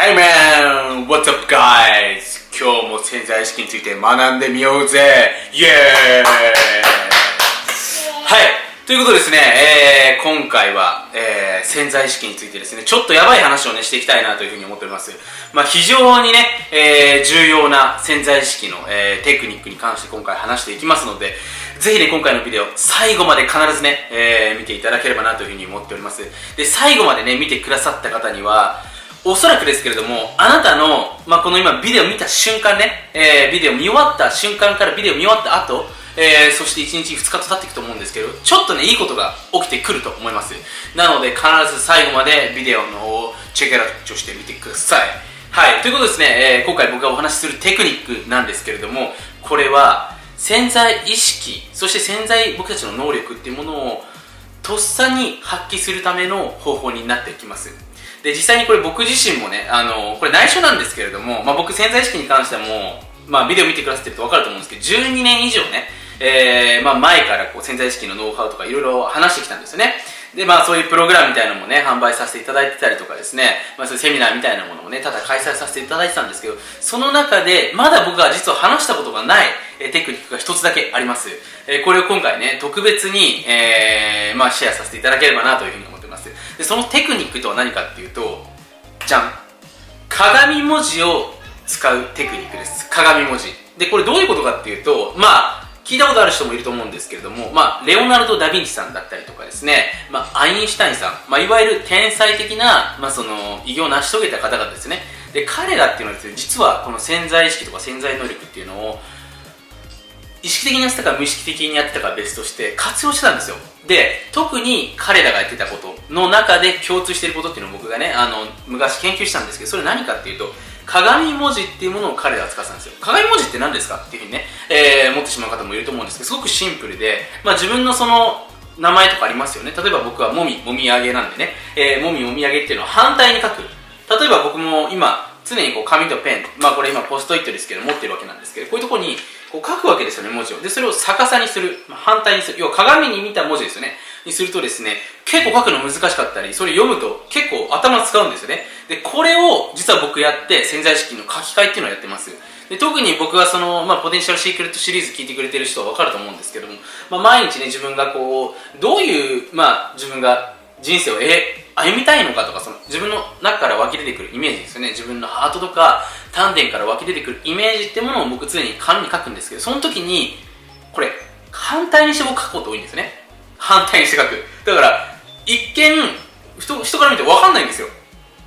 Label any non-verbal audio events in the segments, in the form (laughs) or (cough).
Hey man! What's up guys? 今日も潜在意識について学んでみようぜイエーイはいということですね、えー、今回は、えー、潜在意識についてですね、ちょっとやばい話をね、していきたいなというふうに思っております。まあ、非常にね、えー、重要な潜在意識の、えー、テクニックに関して今回話していきますので、ぜひね、今回のビデオ、最後まで必ずね、えー、見ていただければなというふうに思っております。で、最後までね、見てくださった方には、おそらくですけれども、あなたの、まあ、この今ビデオ見た瞬間ね、えー、ビデオ見終わった瞬間からビデオ見終わった後、えー、そして1日2日と経っていくと思うんですけど、ちょっとね、いいことが起きてくると思います。なので、必ず最後までビデオの方をチェックアウトしてみてください。はい、ということですね、えー、今回僕がお話しするテクニックなんですけれども、これは潜在意識、そして潜在僕たちの能力っていうものをとっさに発揮するための方法になっていきます。で、実際にこれ僕自身もね、あの、これ内緒なんですけれども、まあ、僕潜在意識に関してはもう、まあ、ビデオ見てくださってると分かると思うんですけど、12年以上ね、えー、まあ、前からこう潜在意識のノウハウとかいろいろ話してきたんですよね。で、まあ、そういうプログラムみたいなのもね、販売させていただいてたりとかですね、まあ、そういうセミナーみたいなものもね、ただ開催させていただいてたんですけど、その中で、まだ僕が実は話したことがない、えテクニックが一つだけあります。えこれを今回ね、特別に、えー、まあ、シェアさせていただければなというふうにます。で、そのテクニックとは何かっていうと、じゃん。鏡文字を使うテクニックです。鏡文字。でこれどういうことかっていうとまあ聞いたことある人もいると思うんですけれども、まあ、レオナルド・ダ・ヴィンチさんだったりとかですね、まあ、アインシュタインさん、まあ、いわゆる天才的な、まあ、その偉業を成し遂げた方々ですね。で彼らっていうのはですね実はこの潜在意識とか潜在能力っていうのを意識的にやってたか無意識的にやってたか別として活用してたんですよ。で特に彼らがやってたことの中で共通してることっていうのを僕がねあの昔研究したんですけどそれ何かっていうと鏡文字っていうものを彼らは使ってたんですよ。鏡文字って何ですかっていうふうにね、えー、持ってしまう方もいると思うんですけどすごくシンプルで、まあ、自分のその名前とかありますよね。例えば僕はもみもみあげなんでね、えー、もみもみあげっていうのを反対に書く。例えば僕も今常にこう紙とペンまあこれ今ポストイットですけど持ってるわけなんですけどこういうとこにこう書くわけですよね、文字を。で、それを逆さにする。反対にする。要は鏡に見た文字ですよね。にするとですね、結構書くの難しかったり、それ読むと結構頭使うんですよね。で、これを実は僕やって潜在意識の書き換えっていうのをやってます。で特に僕はその、まあ、ポテンシャルシークレットシリーズ聞いてくれてる人は分かると思うんですけども、まあ、毎日ね、自分がこう、どういう、まあ、自分が人生を歩みたいのかとかその自分の中から湧き出てくるイメージですよね自分のハートとか丹田から湧き出てくるイメージってものを僕常に紙に書くんですけどその時にこれ反対にして僕書くこと多いんですね。反対にして書く。だから一見人から見て分かんないんですよ。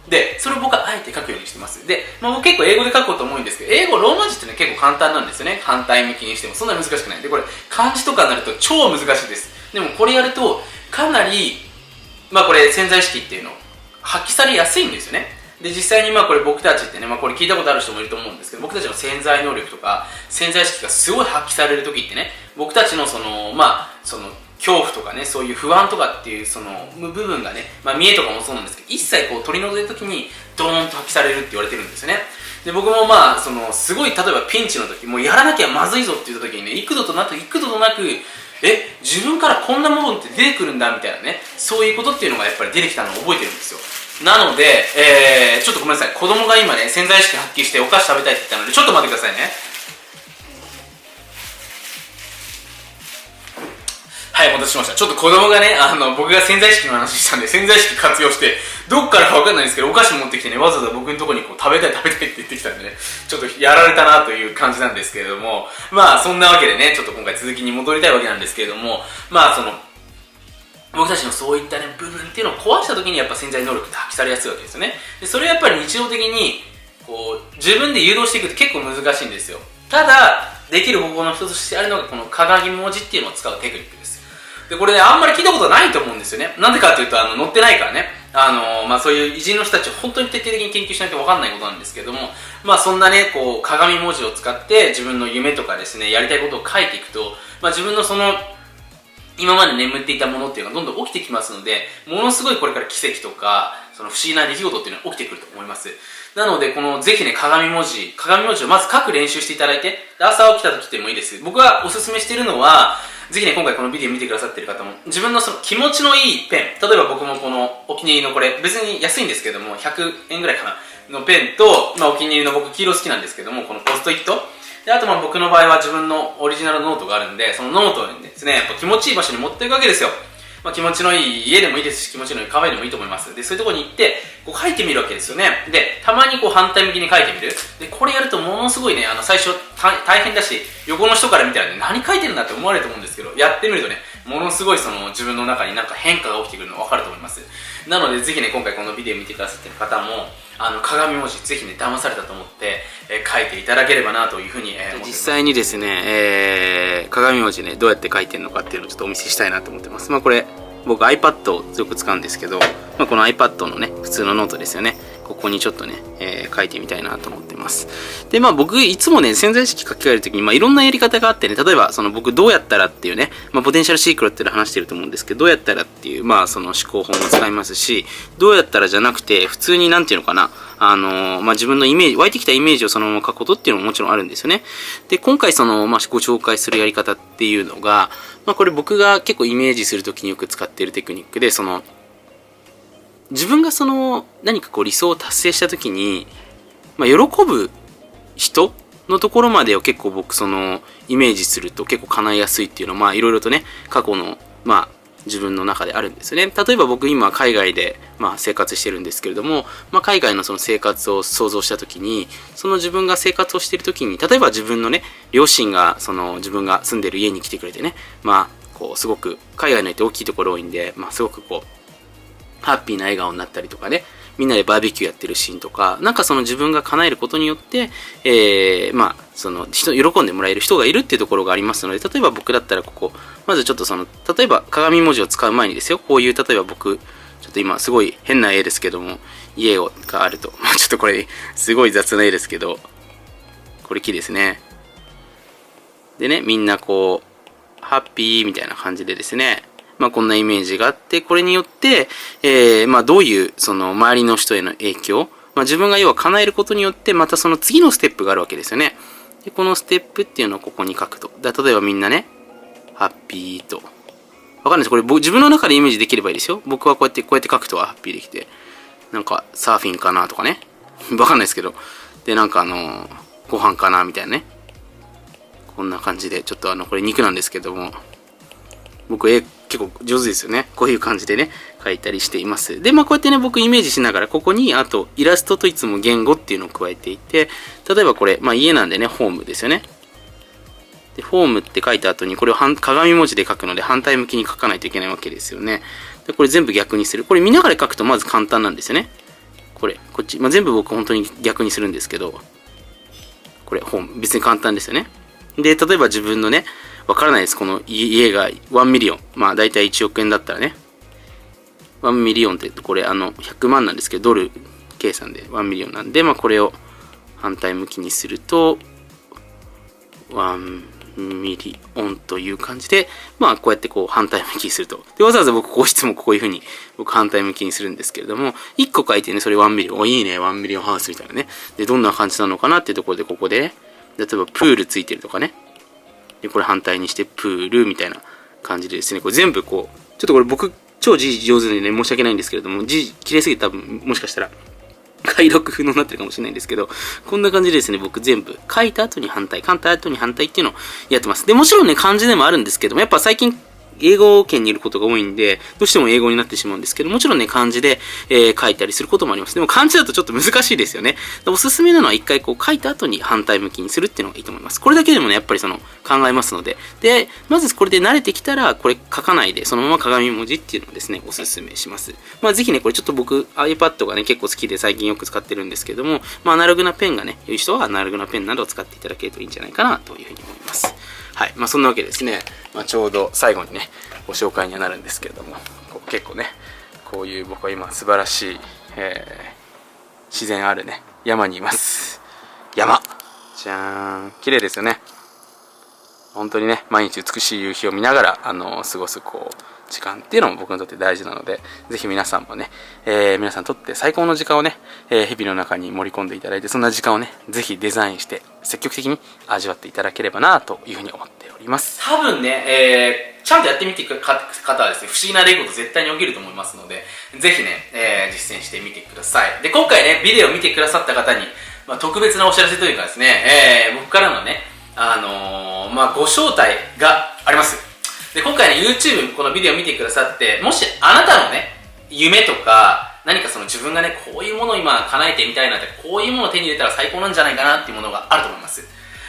でそれを僕はあえて書くようにしてます。で、まあ、僕結構英語で書くこと多いんですけど英語ローマ字ってね結構簡単なんですよね。反対向きにしても。そんなに難しくない。でこれ漢字とかになると超難しいです。でもこれやるとかなりまあこれ潜在意識っていうの発揮されやすいんですよね。で実際にまあこれ僕たちってね、まあ、これ聞いたことある人もいると思うんですけど僕たちの潜在能力とか潜在意識がすごい発揮される時ってね僕たちのそのまあその恐怖とかねそういう不安とかっていうその部分がね、まあ、見えとかもそうなんですけど一切こう取り除いた時にドーンと発揮されるって言われてるんですよね。で僕もまあそのすごい例えばピンチの時もうやらなきゃまずいぞって言った時にね幾度となく幾度となくえ自分からこんなものって出てくるんだみたいなねそういうことっていうのがやっぱり出てきたのを覚えてるんですよ。なので、えー、ちょっとごめんなさい子供が今ね潜在意識発揮してお菓子食べたいって言ったのでちょっと待ってくださいねはい、お待たせしました。ちょっと子供がね、あの、僕が潜在意識の話したんで、潜在意識活用して、どっからかわかんないんですけど、お菓子持ってきてね、わざわざ僕のとこにこう、食べたい食べたいって言ってきたんでね、ちょっとやられたなという感じなんですけれども、まあ、そんなわけでね、ちょっと今回続きに戻りたいわけなんですけれども、まあ、その、僕たちのそういったね、部分っていうのを壊した時にやっぱ潜在能力って発揮されやすいわけですよね。で、それはやっぱり日常的に、こう、自分で誘導していくって結構難しいんですよ。ただ、できる方法の一つとしてあるのが、この鏡文字っていうのを使うテクニックです。で、これね、あんまり聞いたことないと思うんですよね。なんでかっていうと、あの、載ってないからね。あの、まあ、そういう偉人の人たちを本当に徹底的に研究しないと分かんないことなんですけども、まあ、そんなね、こう、鏡文字を使って自分の夢とかですね、やりたいことを書いていくと、まあ、自分のその、今まで眠っていたものっていうのがどんどん起きてきますので、ものすごいこれから奇跡とか、その不思議な出来事っていうのが起きてくると思います。なので、この、ぜひね、鏡文字、鏡文字をまず書く練習していただいて、朝起きた時でもいいです。僕がおすすめしているのは、ぜひね、今回このビデオ見てくださってる方も、自分のその気持ちのいいペン、例えば僕もこのお気に入りのこれ、別に安いんですけども、100円ぐらいかな、のペンと、まあ、お気に入りの僕黄色好きなんですけども、このポストイット、であとまあ僕の場合は自分のオリジナルノートがあるんで、そのノートにですね、やっぱ気持ちいい場所に持っていくわけですよ。まあ、気持ちのいい家でもいいですし、気持ちのいいカフェでもいいと思います。で、そういうところに行って、こう書いてみるわけですよね。で、たまにこう反対向きに書いてみる。で、これやるとものすごいね、あの、最初大変だし、横の人から見たらね、何書いてるんだって思われると思うんですけど、やってみるとね、ものすごいその自分の中になんか変化が起きてくるの分かると思います。なので、ぜひね、今回このビデオ見てくださってる方も、あの鏡文字ぜひね騙されたと思って、えー、書いていただければなというふうに、えー、実際にですね、えー、鏡文字ねどうやって書いてるのかっていうのをちょっとお見せしたいなと思ってますまあこれ僕 iPad をよく使うんですけど、まあ、この iPad のね普通のノートですよねここにちょっとね、えー、書いてみたいなと思ってます。で、まあ僕、いつもね、潜在意識書き換えるときに、まあいろんなやり方があってね、例えば、その僕どうやったらっていうね、まあポテンシャルシークレットで話してると思うんですけど、どうやったらっていう、まあその思考法も使いますし、どうやったらじゃなくて、普通になんていうのかな、あの、まあ自分のイメージ、湧いてきたイメージをそのまま書くことっていうのももちろんあるんですよね。で、今回その、まあご紹介するやり方っていうのが、まあこれ僕が結構イメージするときによく使っているテクニックで、その、自分がその何かこう理想を達成した時に、まあ、喜ぶ人のところまでを結構僕そのイメージすると結構叶いやすいっていうのはまあいろいろとね過去のまあ自分の中であるんですね。例えば僕今海外でまあ生活してるんですけれども、まあ、海外のその生活を想像した時にその自分が生活をしている時に例えば自分のね両親がその自分が住んでる家に来てくれてねまあこうすごく海外の家って大きいところ多いんで、まあ、すごくこうハッピーな笑顔になったりとかね、みんなでバーベキューやってるシーンとか、なんかその自分が叶えることによって、えー、まあ、その人、喜んでもらえる人がいるっていうところがありますので、例えば僕だったらここ、まずちょっとその、例えば鏡文字を使う前にですよ、こういう、例えば僕、ちょっと今すごい変な絵ですけども、家をがあると、ま (laughs) あちょっとこれ、すごい雑な絵ですけど、これ木ですね。でね、みんなこう、ハッピーみたいな感じでですね、まあ、こんなイメージがあって、これによって、えー、まあ、どういう、その、周りの人への影響、まあ、自分が要は叶えることによって、またその次のステップがあるわけですよね。で、このステップっていうのをここに書くと。だ例えばみんなね、ハッピーと。わかんないです。これ自分の中でイメージできればいいですよ。僕はこうやって、こうやって書くとはハッピーできて。なんか、サーフィンかなとかね。(laughs) わかんないですけど。で、なんかあのー、ご飯かなみたいなね。こんな感じで、ちょっとあの、これ肉なんですけども、僕絵結構上手ですよね。こういう感じでね、書いたりしています。で、まあこうやってね、僕イメージしながら、ここに、あと、イラストといつも言語っていうのを加えていて、例えばこれ、まあ家なんでね、ホームですよね。で、ホームって書いた後に、これを鏡文字で書くので、反対向きに書かないといけないわけですよね。で、これ全部逆にする。これ見ながら書くとまず簡単なんですよね。これ、こっち。まあ、全部僕本当に逆にするんですけど、これ、 home。別に簡単ですよね。で、例えば自分のね、わからないです。この家が1 million。まあ大体1億円だったらね。1 million ってこれあの100万なんですけど、ドル計算で1 million なんで、まあこれを反対向きにすると、1 million という感じで、まあこうやってこう反対向きにすると。で、わざわざ僕こうしてもこういう風に僕反対向きにするんですけれども、1個書いてね、それ1 million。いいね、1 million house みたいなね。で、どんな感じなのかなっていうところでここで、例えばプールついてるとかね。で、これ反対にしてプールみたいな感じでですね、これ全部こう、ちょっとこれ僕、超字上手でね、申し訳ないんですけれども、字綺麗すぎて多分、もしかしたら、解読不能になってるかもしれないんですけど、こんな感じでですね、僕全部書いた後に反対、書いた後に反対っていうのをやってます。で、もちろんね、漢字でもあるんですけども、やっぱ最近英語圏にいることが多いんで、どうしても英語になってしまうんですけど、もちろんね、漢字で、えー、書いたりすることもあります。でも漢字だとちょっと難しいですよね。おすすめなのは一回こう書いた後に反対向きにするっていうのがいいと思います。これだけでもね、やっぱりその考えますので。で、まずこれで慣れてきたら、これ書かないで、そのまま鏡文字っていうのをですね、おすすめします。まあぜひね、これちょっと僕 iPad がね、結構好きで最近よく使ってるんですけども、まあアナログなペンがね、良い人はアナログなペンなどを使っていただけるといいんじゃないかなというふうに思います。はい。まあそんなわけですね、まあ、ちょうど最後にね、ご紹介にはなるんですけれども結構ねこういう僕は今素晴らしい、えー、自然あるね山にいます。山。じゃーん。綺麗ですよね。本当にね毎日美しい夕日を見ながらあの過ごすこう時間っていうのも僕にとって大事なので、ぜひ皆さんもね、えー、皆さんにとって最高の時間をね、えー、日々の中に盛り込んでいただいて、そんな時間をね、ぜひデザインして積極的に味わっていただければなというふうに思っております。多分ね、えー、ちゃんとやってみていく方はですね、不思議な出来事絶対に起きると思いますので、ぜひね、えー、実践してみてください。で、今回ね、ビデオを見てくださった方に、まあ、特別なお知らせというかですね、えー、僕からのね、あのー、まあ、ご招待があります。で、今回ね、YouTube このビデオ見てくださって、もしあなたのね、夢とか、何かその自分がね、こういうものを今叶えてみたいなって、こういうものを手に入れたら最高なんじゃないかなっていうものがあると思います。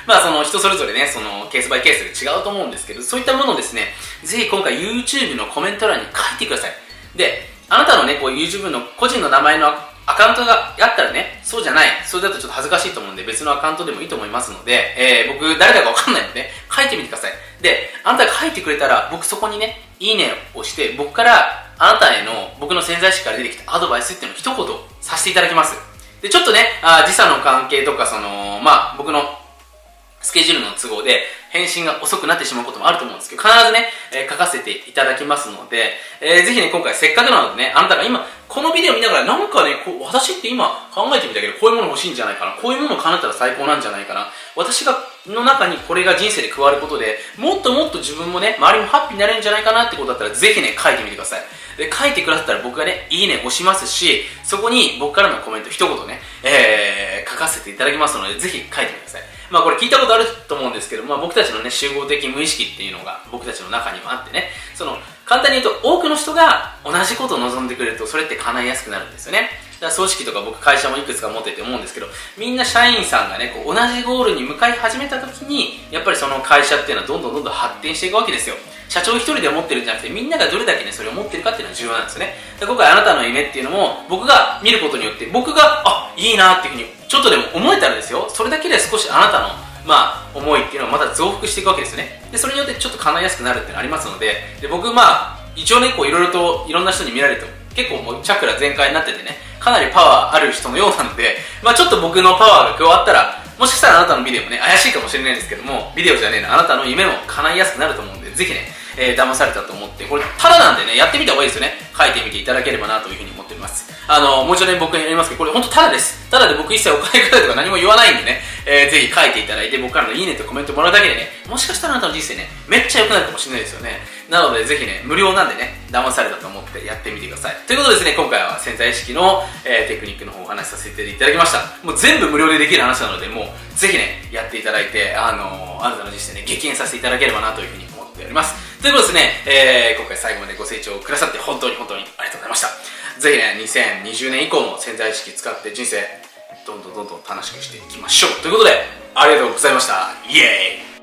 まあその人それぞれね、そのケースバイケースで違うと思うんですけど、そういったものをですね、ぜひ今回 YouTube のコメント欄に書いてください。で、あなたのね、こう YouTube の個人の名前のアカウントがあったらね、そうじゃない、それだとちょっと恥ずかしいと思うんで別のアカウントでもいいと思いますので、えー、僕誰だかわかんないので、書いてみてください。で、あなたが書いてくれたら、僕そこにね、いいねをして、僕からあなたへの僕の潜在意識から出てきたアドバイスっていうのを一言させていただきます。で、ちょっとね、あ時差の関係とか、その、まあ、僕のスケジュールの都合で返信が遅くなってしまうこともあると思うんですけど、必ずね、えー、書かせていただきますので、えー、ぜひね、今回せっかくなのでね、あなたが今、このビデオ見ながら、なんかね、こう私って今考えてみたけど、こういうもの欲しいんじゃないかな、こういうものを叶ったら最高なんじゃないかな、私が、の中にこれが人生で加わることで、もっともっと自分もね、周りもハッピーになれるんじゃないかなってことだったら、ぜひね、書いてみてください。で、書いてくださったら僕がね、いいね押しますし、そこに僕からのコメント一言ね、えー、書かせていただきますので、ぜひ書いてください。まあこれ聞いたことあると思うんですけど、まあ僕たちのね、集合的無意識っていうのが僕たちの中にもあってね、その、簡単に言うと多くの人が同じことを望んでくれるとそれって叶いやすくなるんですよね。だから組織とか僕会社もいくつか持ってて思うんですけど、みんな社員さんがね、こう同じゴールに向かい始めた時に、やっぱりその会社っていうのはどんどんどんどん発展していくわけですよ。社長一人で思ってるんじゃなくてみんながどれだけねそれを持ってるかっていうのは重要なんですよね。で今回あなたの夢っていうのも僕が見ることによって僕があいいなっていうふうにちょっとでも思えたらですよ。それだけで少しあなたのまあ、思いっていうのはまた増幅していくわけですよね。でそれによってちょっと叶いやすくなるっていうのありますのでで僕まあ一応ねこういろいろといろんな人に見られて結構もうチャクラ全開になっててねかなりパワーある人のようなので、まあ、ちょっと僕のパワーが加わったらもしかしたらあなたのビデオもね怪しいかもしれないんですけどもビデオじゃねえなあなたの夢も叶いやすくなると思うんでぜひねえー、騙されたと思って、これ、ただなんでね、やってみた方がいいですよね。書いてみていただければなというふうに思っております。あの、もう一度ね、僕にやりますけど、これ本当ただです。ただで僕一切お金くださいとか何も言わないんでね、えー、ぜひ書いていただいて、僕からのいいねとコメントもらうだけでね、もしかしたらあなたの人生ね、めっちゃ良くなるかもしれないですよね。なので、ぜひね、無料なんでね、騙されたと思ってやってみてください。ということでですね、今回は潜在意識の、えー、テクニックの方をお話しさせていただきました。もう全部無料でできる話なので、もう、ぜひね、やっていただいて、あのー、あなたの人生ね、激変させていただければなというふうに思っております。ということでですね、えー、今回最後までご清聴くださって本当に本当にありがとうございました。ぜひね、2020年以降も潜在意識使って人生、どんどんどんどん楽しくしていきましょう。ということで、ありがとうございました。イエーイ